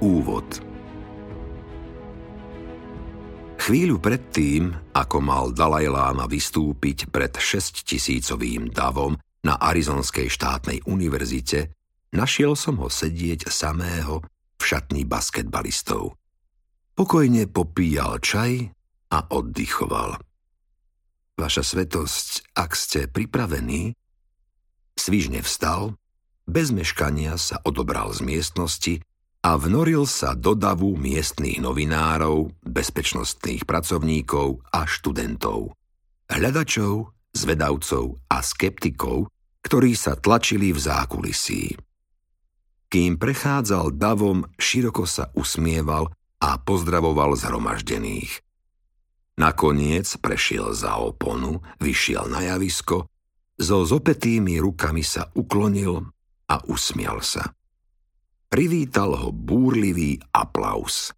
Úvod Chvíľu predtým, ako mal Dalaj Lama vystúpiť pred 6 tisícovým davom na Arizonskej štátnej univerzite, našiel som ho sedieť samého v šatni basketbalistov. Pokojne popíjal čaj a oddychoval. Vaša svetosť, ak ste pripravení, svižne vstal, bez meškania sa odobral z miestnosti a vnoril sa do davu miestných novinárov, bezpečnostných pracovníkov a študentov. Hľadačov, zvedavcov a skeptikov, ktorí sa tlačili v zákulisí. Kým prechádzal davom, široko sa usmieval a pozdravoval zhromaždených. Nakoniec prešiel za oponu, vyšiel na javisko, so zopetými rukami sa uklonil a usmial sa. Privítal ho búrlivý aplaus.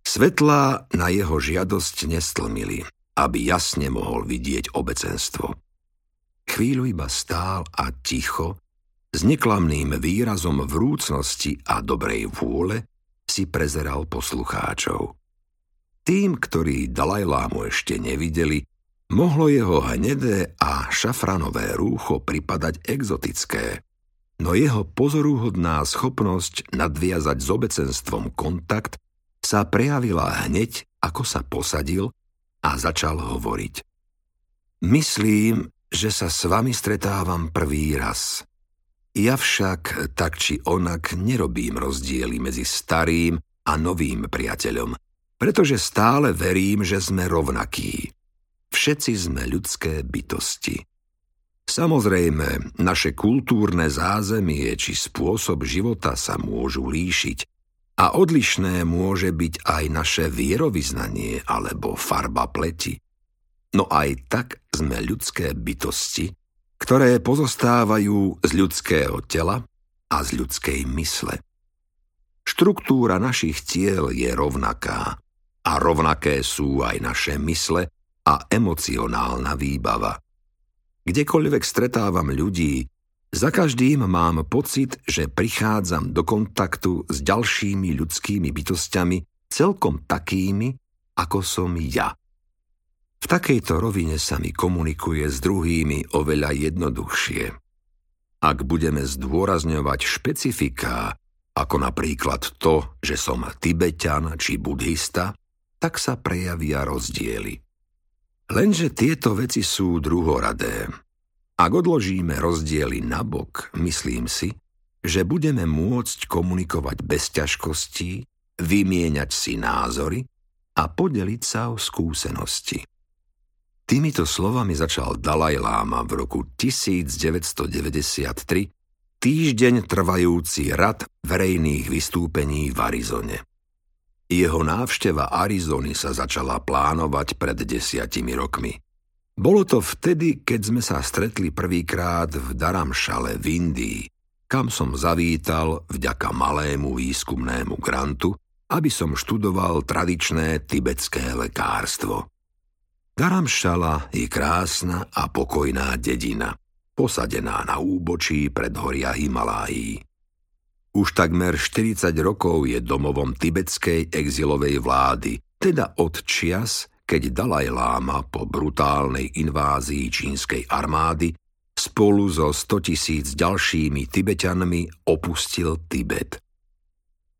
Svetlá na jeho žiadosť nestlmili, aby jasne mohol vidieť obecenstvo. Chvíľu iba stál a ticho, s neklamným výrazom vrúcnosti a dobrej vôle si prezeral poslucháčov. Tým, ktorí Dalajlámu ešte nevideli, mohlo jeho hnedé a šafranové rúcho pripadať exotické no jeho pozoruhodná schopnosť nadviazať s obecenstvom kontakt sa prejavila hneď, ako sa posadil a začal hovoriť. Myslím, že sa s vami stretávam prvý raz. Ja však tak či onak nerobím rozdiely medzi starým a novým priateľom, pretože stále verím, že sme rovnakí. Všetci sme ľudské bytosti. Samozrejme, naše kultúrne zázemie či spôsob života sa môžu líšiť a odlišné môže byť aj naše vierovýznanie alebo farba pleti. No aj tak sme ľudské bytosti, ktoré pozostávajú z ľudského tela a z ľudskej mysle. Štruktúra našich tiel je rovnaká a rovnaké sú aj naše mysle a emocionálna výbava – Kdekoľvek stretávam ľudí, za každým mám pocit, že prichádzam do kontaktu s ďalšími ľudskými bytostiami celkom takými, ako som ja. V takejto rovine sa mi komunikuje s druhými oveľa jednoduchšie. Ak budeme zdôrazňovať špecifiká, ako napríklad to, že som tibetan či buddhista, tak sa prejavia rozdiely. Lenže tieto veci sú druhoradé. Ak odložíme rozdiely nabok, myslím si, že budeme môcť komunikovať bez ťažkostí, vymieňať si názory a podeliť sa o skúsenosti. Týmito slovami začal Dalaj Lama v roku 1993 týždeň trvajúci rad verejných vystúpení v Arizone. Jeho návšteva Arizony sa začala plánovať pred desiatimi rokmi. Bolo to vtedy, keď sme sa stretli prvýkrát v Daramšale v Indii, kam som zavítal vďaka malému výskumnému grantu, aby som študoval tradičné tibetské lekárstvo. Daramšala je krásna a pokojná dedina, posadená na úbočí pred horia Himalájí. Už takmer 40 rokov je domovom tibetskej exilovej vlády, teda od čias, keď Dalaj Láma po brutálnej invázii čínskej armády spolu so 100 tisíc ďalšími Tibetanmi opustil Tibet.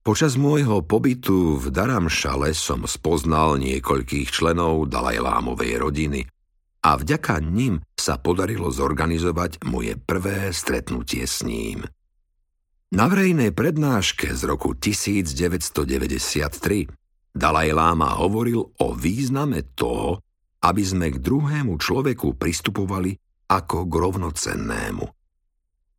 Počas môjho pobytu v Daramšale som spoznal niekoľkých členov Dalajlámovej rodiny a vďaka nim sa podarilo zorganizovať moje prvé stretnutie s ním. Na verejnej prednáške z roku 1993 Dalaj Lama hovoril o význame toho, aby sme k druhému človeku pristupovali ako k rovnocennému.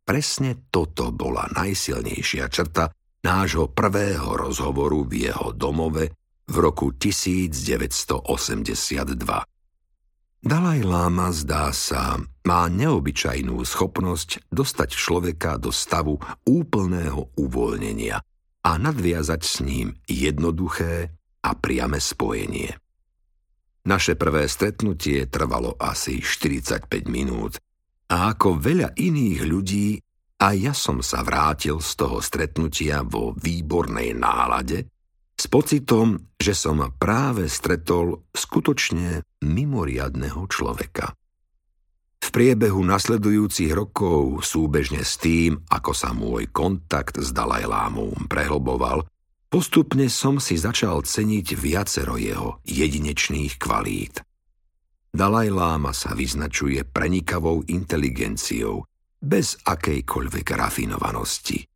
Presne toto bola najsilnejšia črta nášho prvého rozhovoru v jeho domove v roku 1982. Dalaj Lama, zdá sa, má neobyčajnú schopnosť dostať človeka do stavu úplného uvoľnenia a nadviazať s ním jednoduché a priame spojenie. Naše prvé stretnutie trvalo asi 45 minút a ako veľa iných ľudí a ja som sa vrátil z toho stretnutia vo výbornej nálade s pocitom, že som práve stretol skutočne mimoriadného človeka. V priebehu nasledujúcich rokov, súbežne s tým, ako sa môj kontakt s Dalajlámom prehlboval, postupne som si začal ceniť viacero jeho jedinečných kvalít. Dalajláma sa vyznačuje prenikavou inteligenciou, bez akejkoľvek rafinovanosti.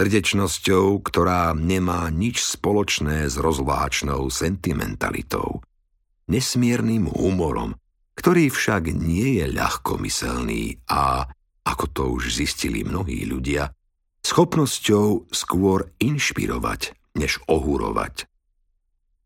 Srdečnosťou, ktorá nemá nič spoločné s rozváčnou sentimentalitou. Nesmiernym humorom, ktorý však nie je ľahkomyselný a, ako to už zistili mnohí ľudia, schopnosťou skôr inšpirovať, než ohúrovať.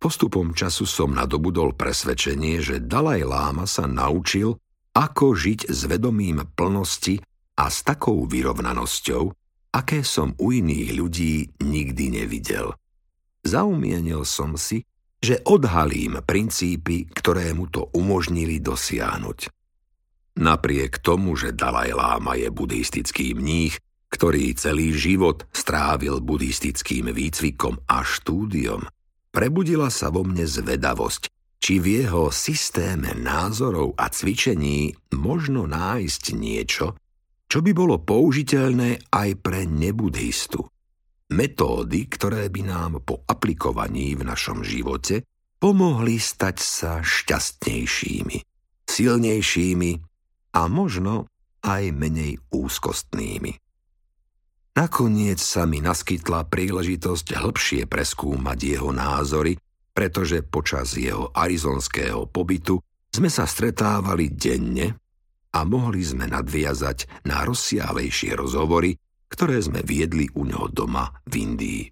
Postupom času som nadobudol presvedčenie, že Dalaj Láma sa naučil, ako žiť s vedomím plnosti a s takou vyrovnanosťou, aké som u iných ľudí nikdy nevidel. Zaumienil som si, že odhalím princípy, ktoré mu to umožnili dosiahnuť. Napriek tomu, že Dalaj Láma je buddhistický mních, ktorý celý život strávil buddhistickým výcvikom a štúdiom, prebudila sa vo mne zvedavosť, či v jeho systéme názorov a cvičení možno nájsť niečo, čo by bolo použiteľné aj pre nebudhistu metódy, ktoré by nám po aplikovaní v našom živote pomohli stať sa šťastnejšími, silnejšími a možno aj menej úzkostnými. Nakoniec sa mi naskytla príležitosť hĺbšie preskúmať jeho názory, pretože počas jeho arizonského pobytu sme sa stretávali denne a mohli sme nadviazať na rozsiahlejšie rozhovory ktoré sme viedli u neho doma v Indii.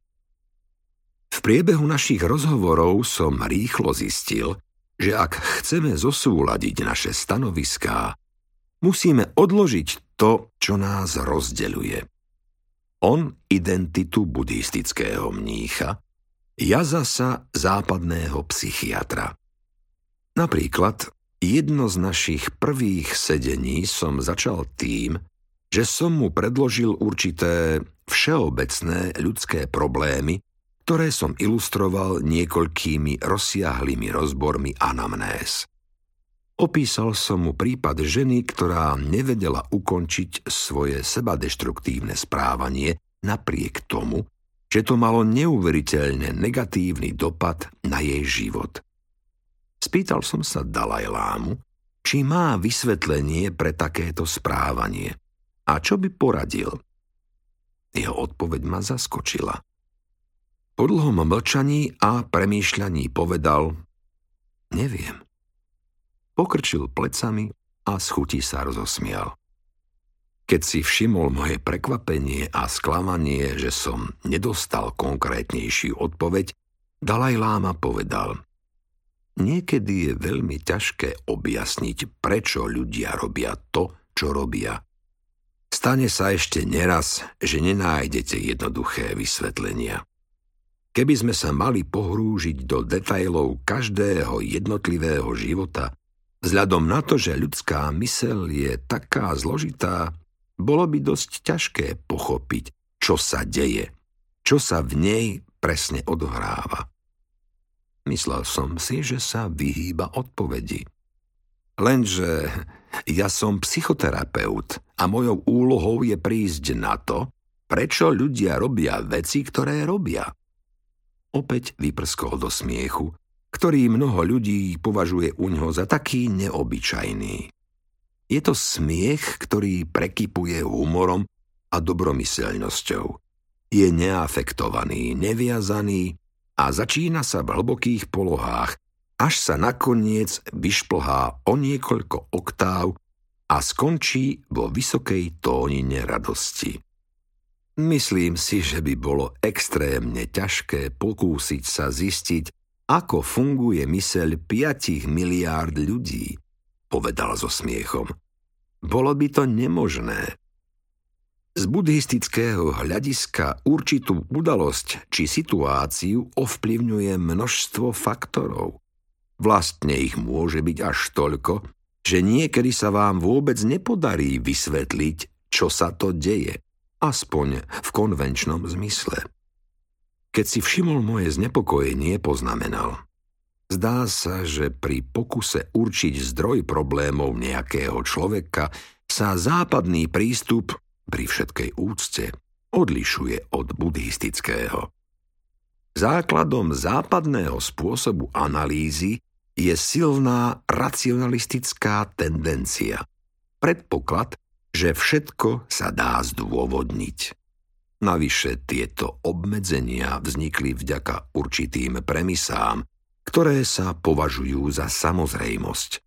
V priebehu našich rozhovorov som rýchlo zistil, že ak chceme zosúladiť naše stanoviská, musíme odložiť to, čo nás rozdeľuje. On identitu buddhistického mnícha, ja zasa západného psychiatra. Napríklad, jedno z našich prvých sedení som začal tým, že som mu predložil určité všeobecné ľudské problémy, ktoré som ilustroval niekoľkými rozsiahlými rozbormi anamnéz. Opísal som mu prípad ženy, ktorá nevedela ukončiť svoje sebadeštruktívne správanie napriek tomu, že to malo neuveriteľne negatívny dopad na jej život. Spýtal som sa Dalajlámu, či má vysvetlenie pre takéto správanie. A čo by poradil? Jeho odpoveď ma zaskočila. Po dlhom mlčaní a premýšľaní povedal Neviem. Pokrčil plecami a schutí sa rozosmial. Keď si všimol moje prekvapenie a sklamanie, že som nedostal konkrétnejšiu odpoveď, Dalaj Láma povedal Niekedy je veľmi ťažké objasniť, prečo ľudia robia to, čo robia. Stane sa ešte neraz, že nenájdete jednoduché vysvetlenia. Keby sme sa mali pohrúžiť do detajlov každého jednotlivého života, vzhľadom na to, že ľudská mysel je taká zložitá, bolo by dosť ťažké pochopiť, čo sa deje, čo sa v nej presne odohráva. Myslel som si, že sa vyhýba odpovedi. Lenže ja som psychoterapeut a mojou úlohou je prísť na to, prečo ľudia robia veci, ktoré robia. Opäť vyprskol do smiechu, ktorý mnoho ľudí považuje u ňoho za taký neobyčajný. Je to smiech, ktorý prekypuje humorom a dobromyselnosťou. Je neafektovaný, neviazaný a začína sa v hlbokých polohách, až sa nakoniec vyšplhá o niekoľko oktáv a skončí vo vysokej tónine radosti. Myslím si, že by bolo extrémne ťažké pokúsiť sa zistiť, ako funguje myseľ 5 miliárd ľudí, povedal so smiechom. Bolo by to nemožné. Z buddhistického hľadiska určitú udalosť či situáciu ovplyvňuje množstvo faktorov. Vlastne ich môže byť až toľko, že niekedy sa vám vôbec nepodarí vysvetliť, čo sa to deje, aspoň v konvenčnom zmysle. Keď si všimol moje znepokojenie, poznamenal. Zdá sa, že pri pokuse určiť zdroj problémov nejakého človeka sa západný prístup pri všetkej úcte odlišuje od buddhistického. Základom západného spôsobu analýzy je silná racionalistická tendencia. Predpoklad, že všetko sa dá zdôvodniť. Navyše tieto obmedzenia vznikli vďaka určitým premisám, ktoré sa považujú za samozrejmosť.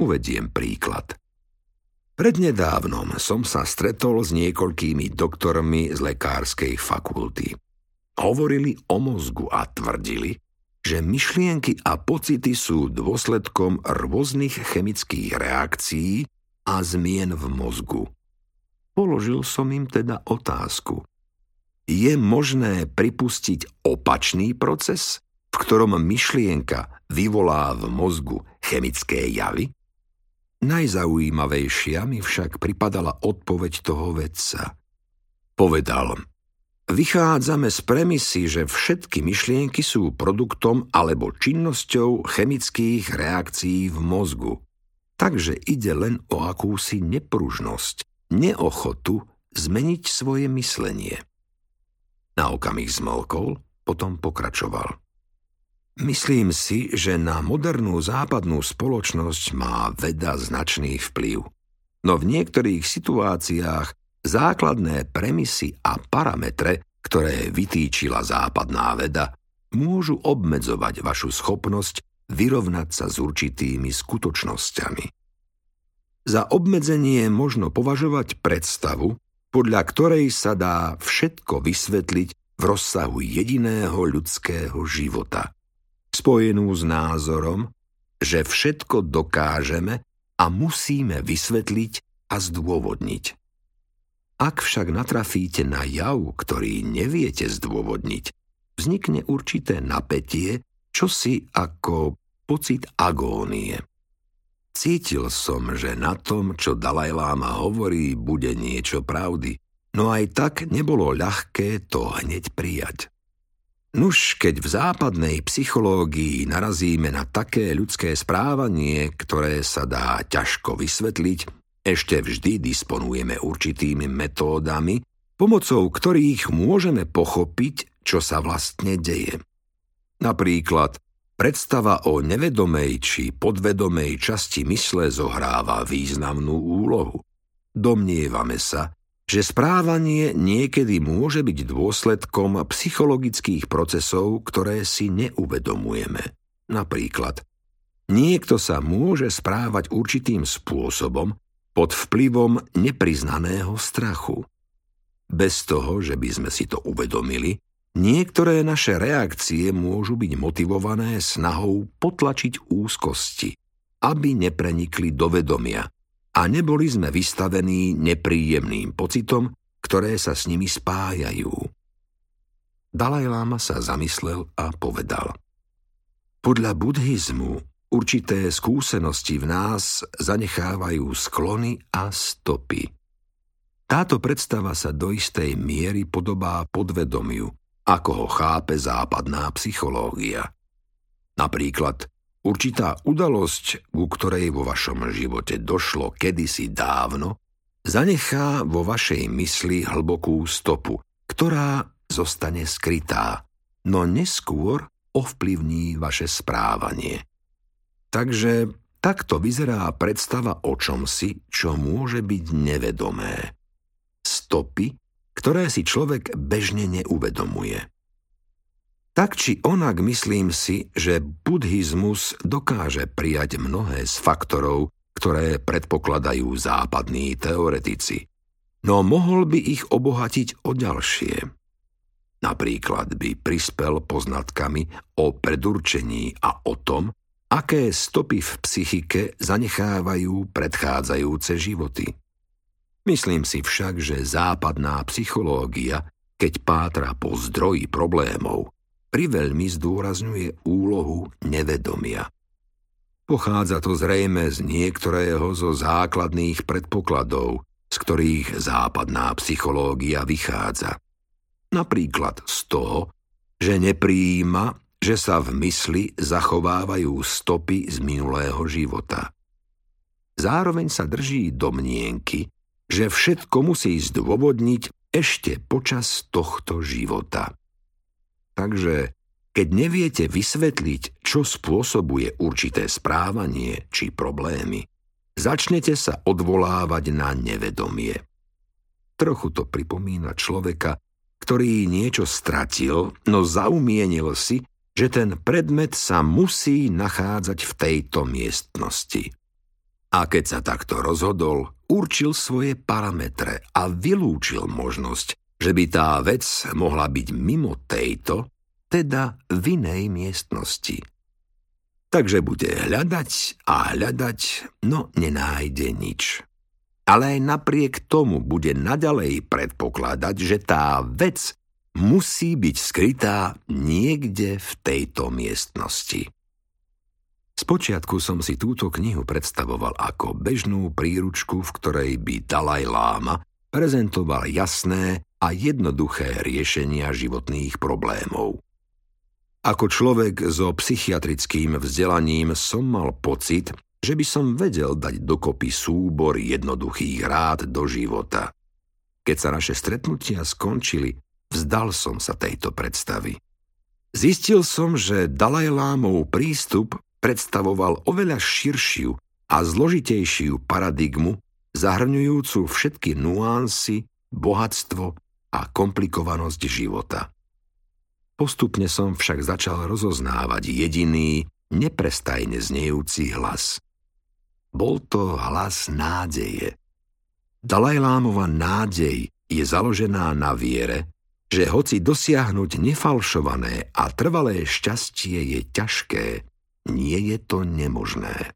Uvediem príklad. Prednedávnom som sa stretol s niekoľkými doktormi z lekárskej fakulty. Hovorili o mozgu a tvrdili, že myšlienky a pocity sú dôsledkom rôznych chemických reakcií a zmien v mozgu. Položil som im teda otázku. Je možné pripustiť opačný proces, v ktorom myšlienka vyvolá v mozgu chemické javy? Najzaujímavejšia mi však pripadala odpoveď toho vedca. Povedal, vychádzame z premisy, že všetky myšlienky sú produktom alebo činnosťou chemických reakcií v mozgu. Takže ide len o akúsi nepružnosť, neochotu zmeniť svoje myslenie. Na okamih zmolkol, potom pokračoval. Myslím si, že na modernú západnú spoločnosť má veda značný vplyv. No v niektorých situáciách základné premisy a parametre, ktoré vytýčila západná veda, môžu obmedzovať vašu schopnosť vyrovnať sa s určitými skutočnosťami. Za obmedzenie možno považovať predstavu, podľa ktorej sa dá všetko vysvetliť v rozsahu jediného ľudského života – spojenú s názorom, že všetko dokážeme a musíme vysvetliť a zdôvodniť. Ak však natrafíte na jav, ktorý neviete zdôvodniť, vznikne určité napätie, čosi ako pocit agónie. Cítil som, že na tom, čo Dalajláma hovorí, bude niečo pravdy, no aj tak nebolo ľahké to hneď prijať. Nuž, keď v západnej psychológii narazíme na také ľudské správanie, ktoré sa dá ťažko vysvetliť, ešte vždy disponujeme určitými metódami, pomocou ktorých môžeme pochopiť, čo sa vlastne deje. Napríklad, predstava o nevedomej či podvedomej časti mysle zohráva významnú úlohu. Domnievame sa, že správanie niekedy môže byť dôsledkom psychologických procesov, ktoré si neuvedomujeme. Napríklad, niekto sa môže správať určitým spôsobom pod vplyvom nepriznaného strachu. Bez toho, že by sme si to uvedomili, niektoré naše reakcie môžu byť motivované snahou potlačiť úzkosti, aby neprenikli do vedomia – a neboli sme vystavení nepríjemným pocitom, ktoré sa s nimi spájajú. Dalaj Lama sa zamyslel a povedal. Podľa buddhizmu určité skúsenosti v nás zanechávajú sklony a stopy. Táto predstava sa do istej miery podobá podvedomiu, ako ho chápe západná psychológia. Napríklad Určitá udalosť, ku ktorej vo vašom živote došlo kedysi dávno, zanechá vo vašej mysli hlbokú stopu, ktorá zostane skrytá, no neskôr ovplyvní vaše správanie. Takže takto vyzerá predstava o čomsi, čo môže byť nevedomé. Stopy, ktoré si človek bežne neuvedomuje. Tak či onak myslím si, že buddhizmus dokáže prijať mnohé z faktorov, ktoré predpokladajú západní teoretici, no mohol by ich obohatiť o ďalšie. Napríklad by prispel poznatkami o predurčení a o tom, aké stopy v psychike zanechávajú predchádzajúce životy. Myslím si však, že západná psychológia, keď pátra po zdroji problémov, priveľmi zdôrazňuje úlohu nevedomia. Pochádza to zrejme z niektorého zo základných predpokladov, z ktorých západná psychológia vychádza. Napríklad z toho, že nepríjima, že sa v mysli zachovávajú stopy z minulého života. Zároveň sa drží domnienky, že všetko musí zdôvodniť ešte počas tohto života. Takže keď neviete vysvetliť, čo spôsobuje určité správanie či problémy, začnete sa odvolávať na nevedomie. Trochu to pripomína človeka, ktorý niečo stratil, no zaumienil si, že ten predmet sa musí nachádzať v tejto miestnosti. A keď sa takto rozhodol, určil svoje parametre a vylúčil možnosť, že by tá vec mohla byť mimo tejto, teda v inej miestnosti. Takže bude hľadať a hľadať, no nenájde nič. Ale aj napriek tomu bude nadalej predpokladať, že tá vec musí byť skrytá niekde v tejto miestnosti. Spočiatku som si túto knihu predstavoval ako bežnú príručku, v ktorej by Dalaj Láma prezentoval jasné a jednoduché riešenia životných problémov. Ako človek so psychiatrickým vzdelaním som mal pocit, že by som vedel dať dokopy súbor jednoduchých rád do života. Keď sa naše stretnutia skončili, vzdal som sa tejto predstavy. Zistil som, že Dalajlámov prístup predstavoval oveľa širšiu a zložitejšiu paradigmu, zahrňujúcu všetky nuancy, bohatstvo a komplikovanosť života. Postupne som však začal rozoznávať jediný, neprestajne znejúci hlas. Bol to hlas nádeje. Dalajlámova nádej je založená na viere, že hoci dosiahnuť nefalšované a trvalé šťastie je ťažké, nie je to nemožné.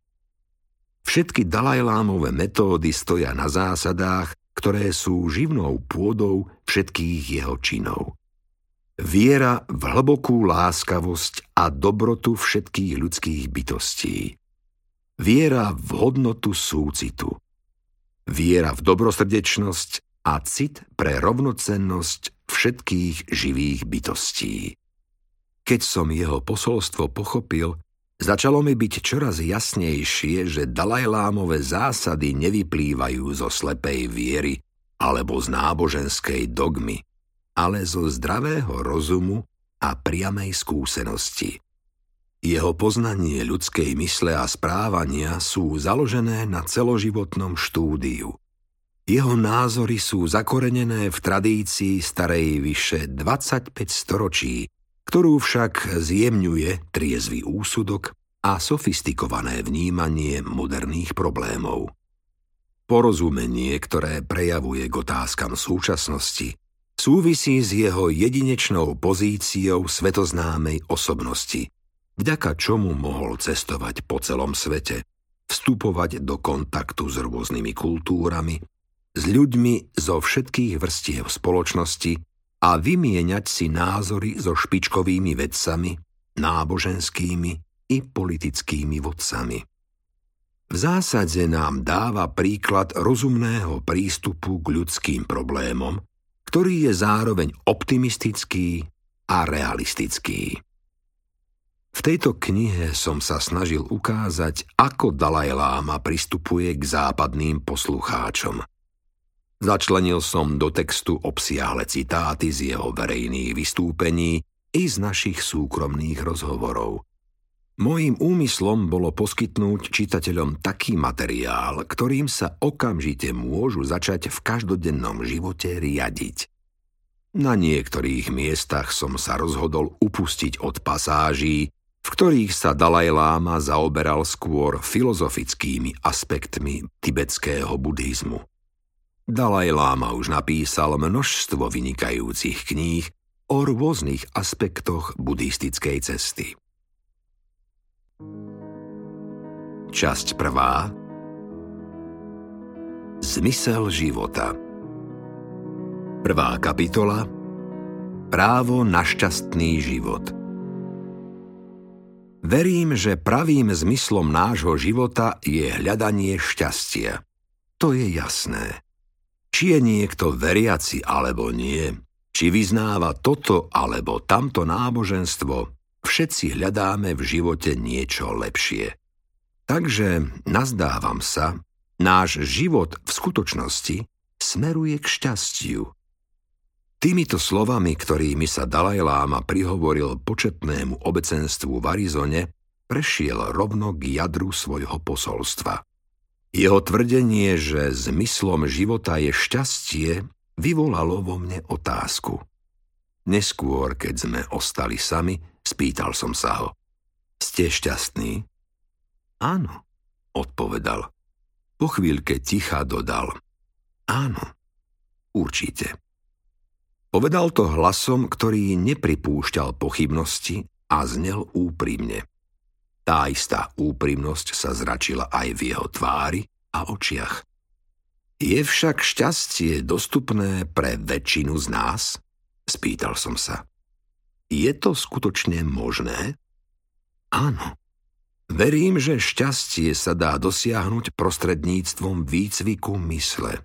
Všetky Dalajlámové metódy stoja na zásadách, ktoré sú živnou pôdou všetkých jeho činov. Viera v hlbokú láskavosť a dobrotu všetkých ľudských bytostí. Viera v hodnotu súcitu. Viera v dobrosrdečnosť a cit pre rovnocennosť všetkých živých bytostí. Keď som jeho posolstvo pochopil, začalo mi byť čoraz jasnejšie, že Dalajlámové zásady nevyplývajú zo slepej viery alebo z náboženskej dogmy, ale zo zdravého rozumu a priamej skúsenosti. Jeho poznanie ľudskej mysle a správania sú založené na celoživotnom štúdiu. Jeho názory sú zakorenené v tradícii starej vyše 25 storočí, ktorú však zjemňuje triezvy úsudok a sofistikované vnímanie moderných problémov. Porozumenie, ktoré prejavuje k otázkam súčasnosti, súvisí s jeho jedinečnou pozíciou svetoznámej osobnosti, vďaka čomu mohol cestovať po celom svete, vstupovať do kontaktu s rôznymi kultúrami, s ľuďmi zo všetkých vrstiev spoločnosti a vymieňať si názory so špičkovými vedcami, náboženskými i politickými vodcami. V zásade nám dáva príklad rozumného prístupu k ľudským problémom, ktorý je zároveň optimistický a realistický. V tejto knihe som sa snažil ukázať, ako Dalaj Lama pristupuje k západným poslucháčom. Začlenil som do textu obsiahle citáty z jeho verejných vystúpení i z našich súkromných rozhovorov. Mojím úmyslom bolo poskytnúť čitateľom taký materiál, ktorým sa okamžite môžu začať v každodennom živote riadiť. Na niektorých miestach som sa rozhodol upustiť od pasáží, v ktorých sa Dalaj Láma zaoberal skôr filozofickými aspektmi tibetského buddhizmu. Dalaj Láma už napísal množstvo vynikajúcich kníh o rôznych aspektoch buddhistickej cesty. Časť prvá Zmysel života Prvá kapitola Právo na šťastný život Verím, že pravým zmyslom nášho života je hľadanie šťastia. To je jasné. Či je niekto veriaci alebo nie, či vyznáva toto alebo tamto náboženstvo, všetci hľadáme v živote niečo lepšie. Takže nazdávam sa, náš život v skutočnosti smeruje k šťastiu. Týmito slovami, ktorými sa Dalaj Láma prihovoril početnému obecenstvu v Arizone, prešiel rovno k jadru svojho posolstva. Jeho tvrdenie, že zmyslom života je šťastie, vyvolalo vo mne otázku. Neskôr, keď sme ostali sami, spýtal som sa ho. Ste šťastní? Áno, odpovedal. Po chvíľke ticha dodal. Áno, určite. Povedal to hlasom, ktorý nepripúšťal pochybnosti a znel úprimne. Tá istá úprimnosť sa zračila aj v jeho tvári a očiach. Je však šťastie dostupné pre väčšinu z nás? Spýtal som sa. Je to skutočne možné? Áno. Verím, že šťastie sa dá dosiahnuť prostredníctvom výcviku mysle.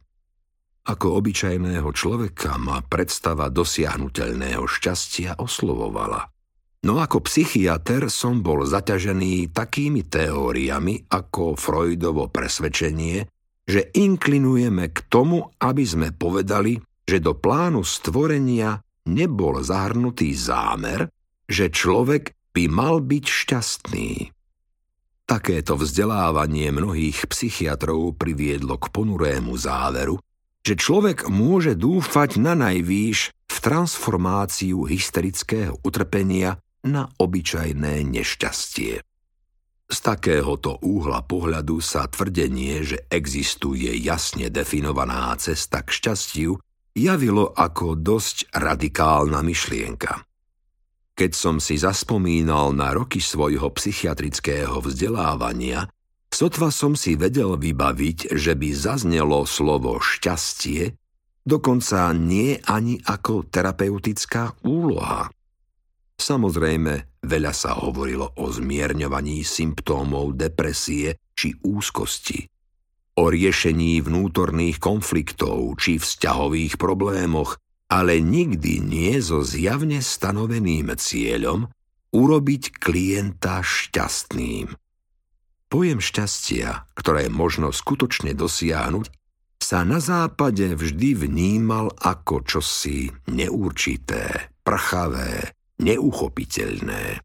Ako obyčajného človeka ma predstava dosiahnutelného šťastia oslovovala. No ako psychiatr som bol zaťažený takými teóriami ako Freudovo presvedčenie, že inklinujeme k tomu, aby sme povedali, že do plánu stvorenia nebol zahrnutý zámer, že človek by mal byť šťastný. Takéto vzdelávanie mnohých psychiatrov priviedlo k ponurému záveru, že človek môže dúfať na najvýš v transformáciu hysterického utrpenia na obyčajné nešťastie. Z takéhoto úhla pohľadu sa tvrdenie, že existuje jasne definovaná cesta k šťastiu, javilo ako dosť radikálna myšlienka. Keď som si zaspomínal na roky svojho psychiatrického vzdelávania, Sotva som si vedel vybaviť, že by zaznelo slovo šťastie, dokonca nie ani ako terapeutická úloha. Samozrejme, veľa sa hovorilo o zmierňovaní symptómov depresie či úzkosti, o riešení vnútorných konfliktov či vzťahových problémoch, ale nikdy nie so zjavne stanoveným cieľom urobiť klienta šťastným. Pojem šťastia, ktoré možno skutočne dosiahnuť, sa na západe vždy vnímal ako čosi neurčité, prchavé, neuchopiteľné.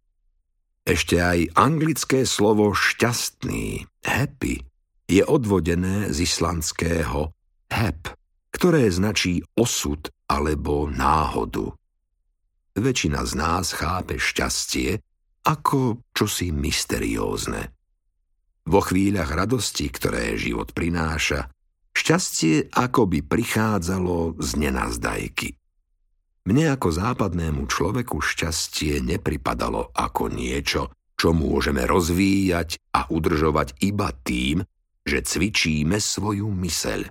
Ešte aj anglické slovo šťastný, happy, je odvodené z islandského hep, ktoré značí osud alebo náhodu. Väčšina z nás chápe šťastie ako čosi mysteriózne. Vo chvíľach radosti, ktoré život prináša, šťastie akoby prichádzalo z nenazdajky. Mne ako západnému človeku šťastie nepripadalo ako niečo, čo môžeme rozvíjať a udržovať iba tým, že cvičíme svoju myseľ.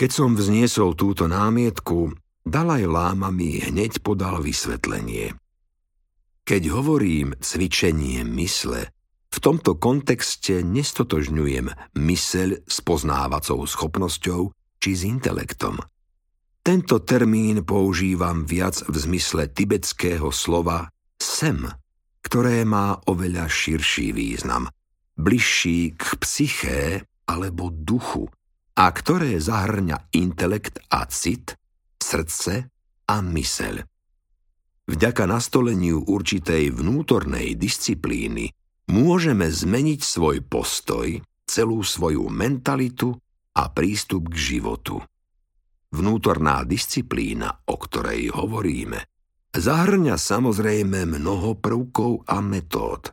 Keď som vzniesol túto námietku, Dalaj Láma mi hneď podal vysvetlenie. Keď hovorím cvičenie mysle, v tomto kontexte nestotožňujem myseľ s poznávacou schopnosťou či s intelektom. Tento termín používam viac v zmysle tibetského slova sem, ktoré má oveľa širší význam, bližší k psyché alebo duchu a ktoré zahrňa intelekt a cit, srdce a myseľ. Vďaka nastoleniu určitej vnútornej disciplíny môžeme zmeniť svoj postoj, celú svoju mentalitu a prístup k životu. Vnútorná disciplína, o ktorej hovoríme, zahrňa samozrejme mnoho prvkov a metód.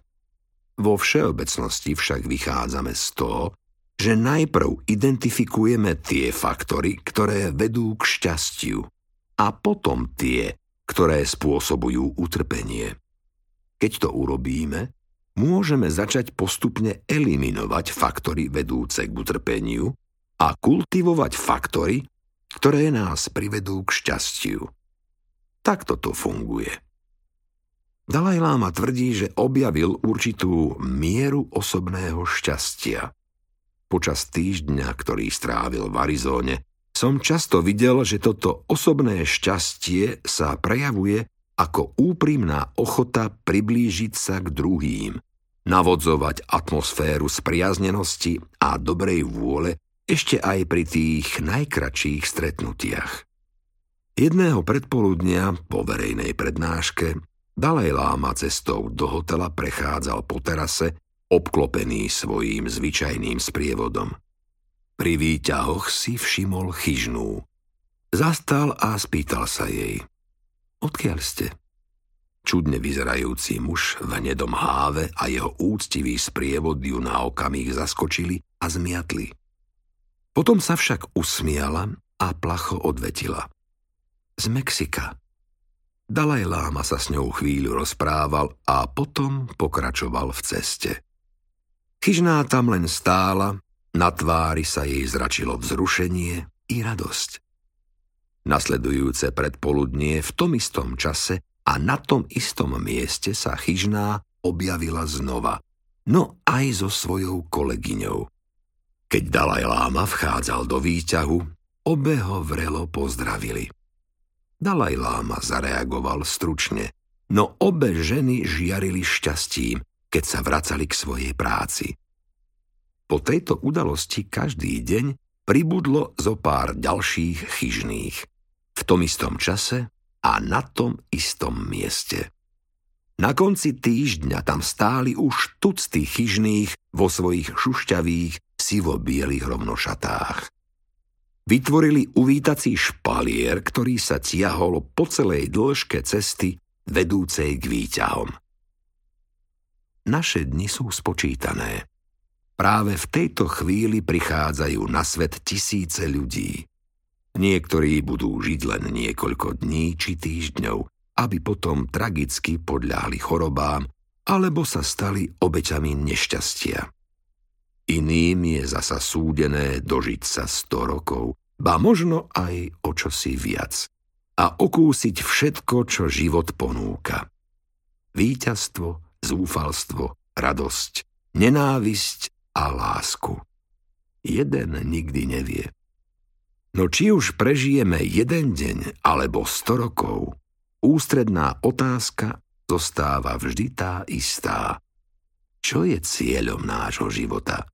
Vo všeobecnosti však vychádzame z toho, že najprv identifikujeme tie faktory, ktoré vedú k šťastiu a potom tie, ktoré spôsobujú utrpenie. Keď to urobíme, môžeme začať postupne eliminovať faktory vedúce k utrpeniu a kultivovať faktory, ktoré nás privedú k šťastiu. Takto to funguje. Dalaj Lama tvrdí, že objavil určitú mieru osobného šťastia. Počas týždňa, ktorý strávil v Arizóne, som často videl, že toto osobné šťastie sa prejavuje ako úprimná ochota priblížiť sa k druhým, navodzovať atmosféru spriaznenosti a dobrej vôle ešte aj pri tých najkračších stretnutiach. Jedného predpoludnia po verejnej prednáške Dalaj Láma cestou do hotela prechádzal po terase, obklopený svojím zvyčajným sprievodom. Pri výťahoch si všimol chyžnú. Zastal a spýtal sa jej. Odkiaľ ste? Čudne vyzerajúci muž v hnedom háve a jeho úctivý sprievod ju na okamih zaskočili a zmiatli. Potom sa však usmiala a placho odvetila. Z Mexika. Dalaj Láma sa s ňou chvíľu rozprával a potom pokračoval v ceste. Chyžná tam len stála, na tvári sa jej zračilo vzrušenie i radosť. Nasledujúce predpoludnie v tom istom čase a na tom istom mieste sa chyžná objavila znova, no aj so svojou kolegyňou. Keď Dalaj Láma vchádzal do výťahu, obe ho vrelo pozdravili. Dalaj Láma zareagoval stručne, no obe ženy žiarili šťastím, keď sa vracali k svojej práci. Po tejto udalosti každý deň pribudlo zo pár ďalších chyžných. V tom istom čase a na tom istom mieste. Na konci týždňa tam stáli už tucty chyžných vo svojich šušťavých, sivo-bielých rovnošatách. Vytvorili uvítací špalier, ktorý sa tiahol po celej dĺžke cesty vedúcej k výťahom. Naše dni sú spočítané. Práve v tejto chvíli prichádzajú na svet tisíce ľudí. Niektorí budú žiť len niekoľko dní či týždňov, aby potom tragicky podľahli chorobám alebo sa stali obeťami nešťastia. Iným je zasa súdené dožiť sa 100 rokov, ba možno aj o čosi viac a okúsiť všetko, čo život ponúka. Výťazstvo, zúfalstvo, radosť, nenávisť a lásku. Jeden nikdy nevie. No či už prežijeme jeden deň alebo sto rokov, ústredná otázka zostáva vždy tá istá. Čo je cieľom nášho života?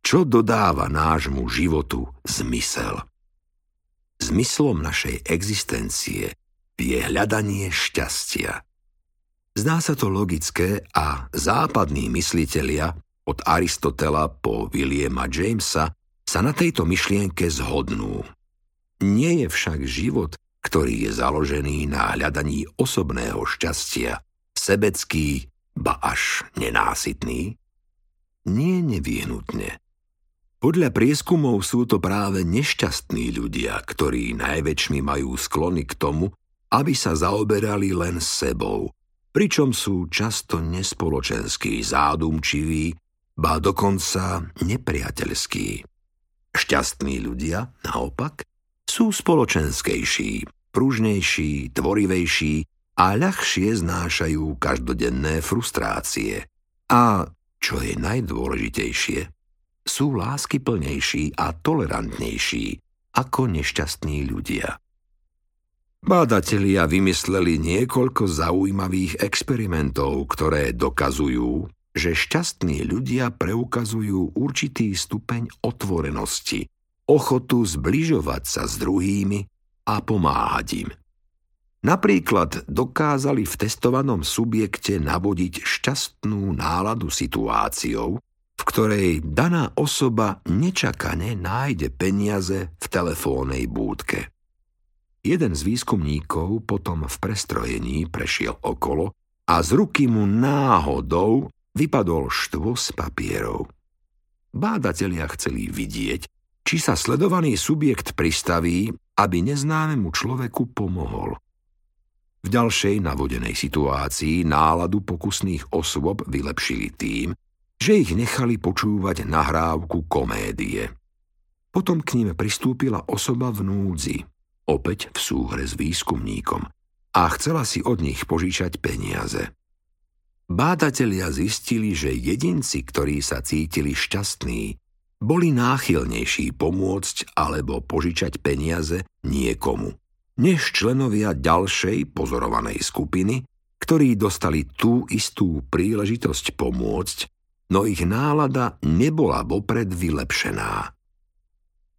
Čo dodáva nášmu životu zmysel? Zmyslom našej existencie je hľadanie šťastia. Zdá sa to logické a západní myslitelia od Aristotela po Williama Jamesa sa na tejto myšlienke zhodnú. Nie je však život, ktorý je založený na hľadaní osobného šťastia, sebecký, ba až nenásytný? Nie nevyhnutne. Podľa prieskumov sú to práve nešťastní ľudia, ktorí najväčšmi majú sklony k tomu, aby sa zaoberali len sebou, pričom sú často nespoločenskí, zádumčiví, ba dokonca nepriateľskí. Šťastní ľudia, naopak, sú spoločenskejší, pružnejší, tvorivejší a ľahšie znášajú každodenné frustrácie. A čo je najdôležitejšie, sú láskyplnejší a tolerantnejší ako nešťastní ľudia. Bádatelia vymysleli niekoľko zaujímavých experimentov, ktoré dokazujú, že šťastní ľudia preukazujú určitý stupeň otvorenosti, ochotu zbližovať sa s druhými a pomáhať im. Napríklad dokázali v testovanom subjekte navodiť šťastnú náladu situáciou, v ktorej daná osoba nečakane nájde peniaze v telefónnej búdke. Jeden z výskumníkov potom v prestrojení prešiel okolo a z ruky mu náhodou vypadol štvos papierov. Bádatelia chceli vidieť, či sa sledovaný subjekt pristaví, aby neznámemu človeku pomohol. V ďalšej navodenej situácii náladu pokusných osôb vylepšili tým, že ich nechali počúvať nahrávku komédie. Potom k ním pristúpila osoba v núdzi, opäť v súhre s výskumníkom, a chcela si od nich požičať peniaze. Bádatelia zistili, že jedinci, ktorí sa cítili šťastní, boli náchylnejší pomôcť alebo požičať peniaze niekomu, než členovia ďalšej pozorovanej skupiny, ktorí dostali tú istú príležitosť pomôcť, no ich nálada nebola vopred vylepšená.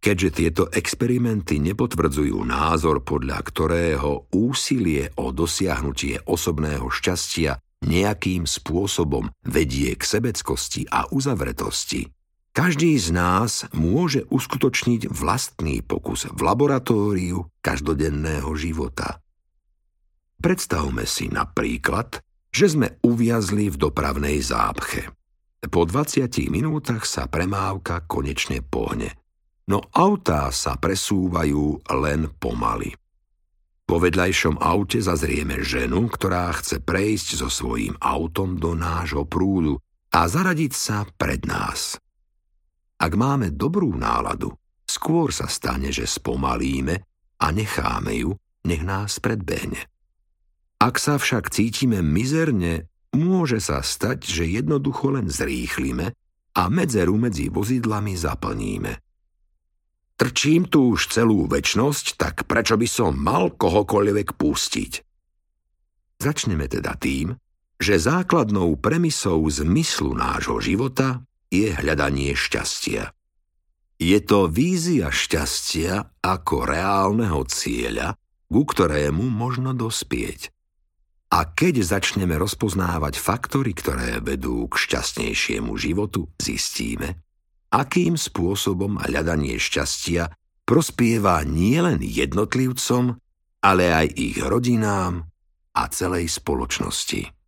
Keďže tieto experimenty nepotvrdzujú názor, podľa ktorého úsilie o dosiahnutie osobného šťastia nejakým spôsobom vedie k sebeckosti a uzavretosti, každý z nás môže uskutočniť vlastný pokus v laboratóriu každodenného života. Predstavme si napríklad, že sme uviazli v dopravnej zápche. Po 20 minútach sa premávka konečne pohne, no autá sa presúvajú len pomaly. Po vedľajšom aute zazrieme ženu, ktorá chce prejsť so svojím autom do nášho prúdu a zaradiť sa pred nás. Ak máme dobrú náladu, skôr sa stane, že spomalíme a necháme ju, nech nás predbehne. Ak sa však cítime mizerne, môže sa stať, že jednoducho len zrýchlime a medzeru medzi vozidlami zaplníme. Trčím tu už celú väčnosť, tak prečo by som mal kohokoľvek pustiť? Začneme teda tým, že základnou premisou zmyslu nášho života je hľadanie šťastia. Je to vízia šťastia ako reálneho cieľa, ku ktorému možno dospieť. A keď začneme rozpoznávať faktory, ktoré vedú k šťastnejšiemu životu, zistíme, akým spôsobom hľadanie šťastia prospieva nielen jednotlivcom, ale aj ich rodinám a celej spoločnosti.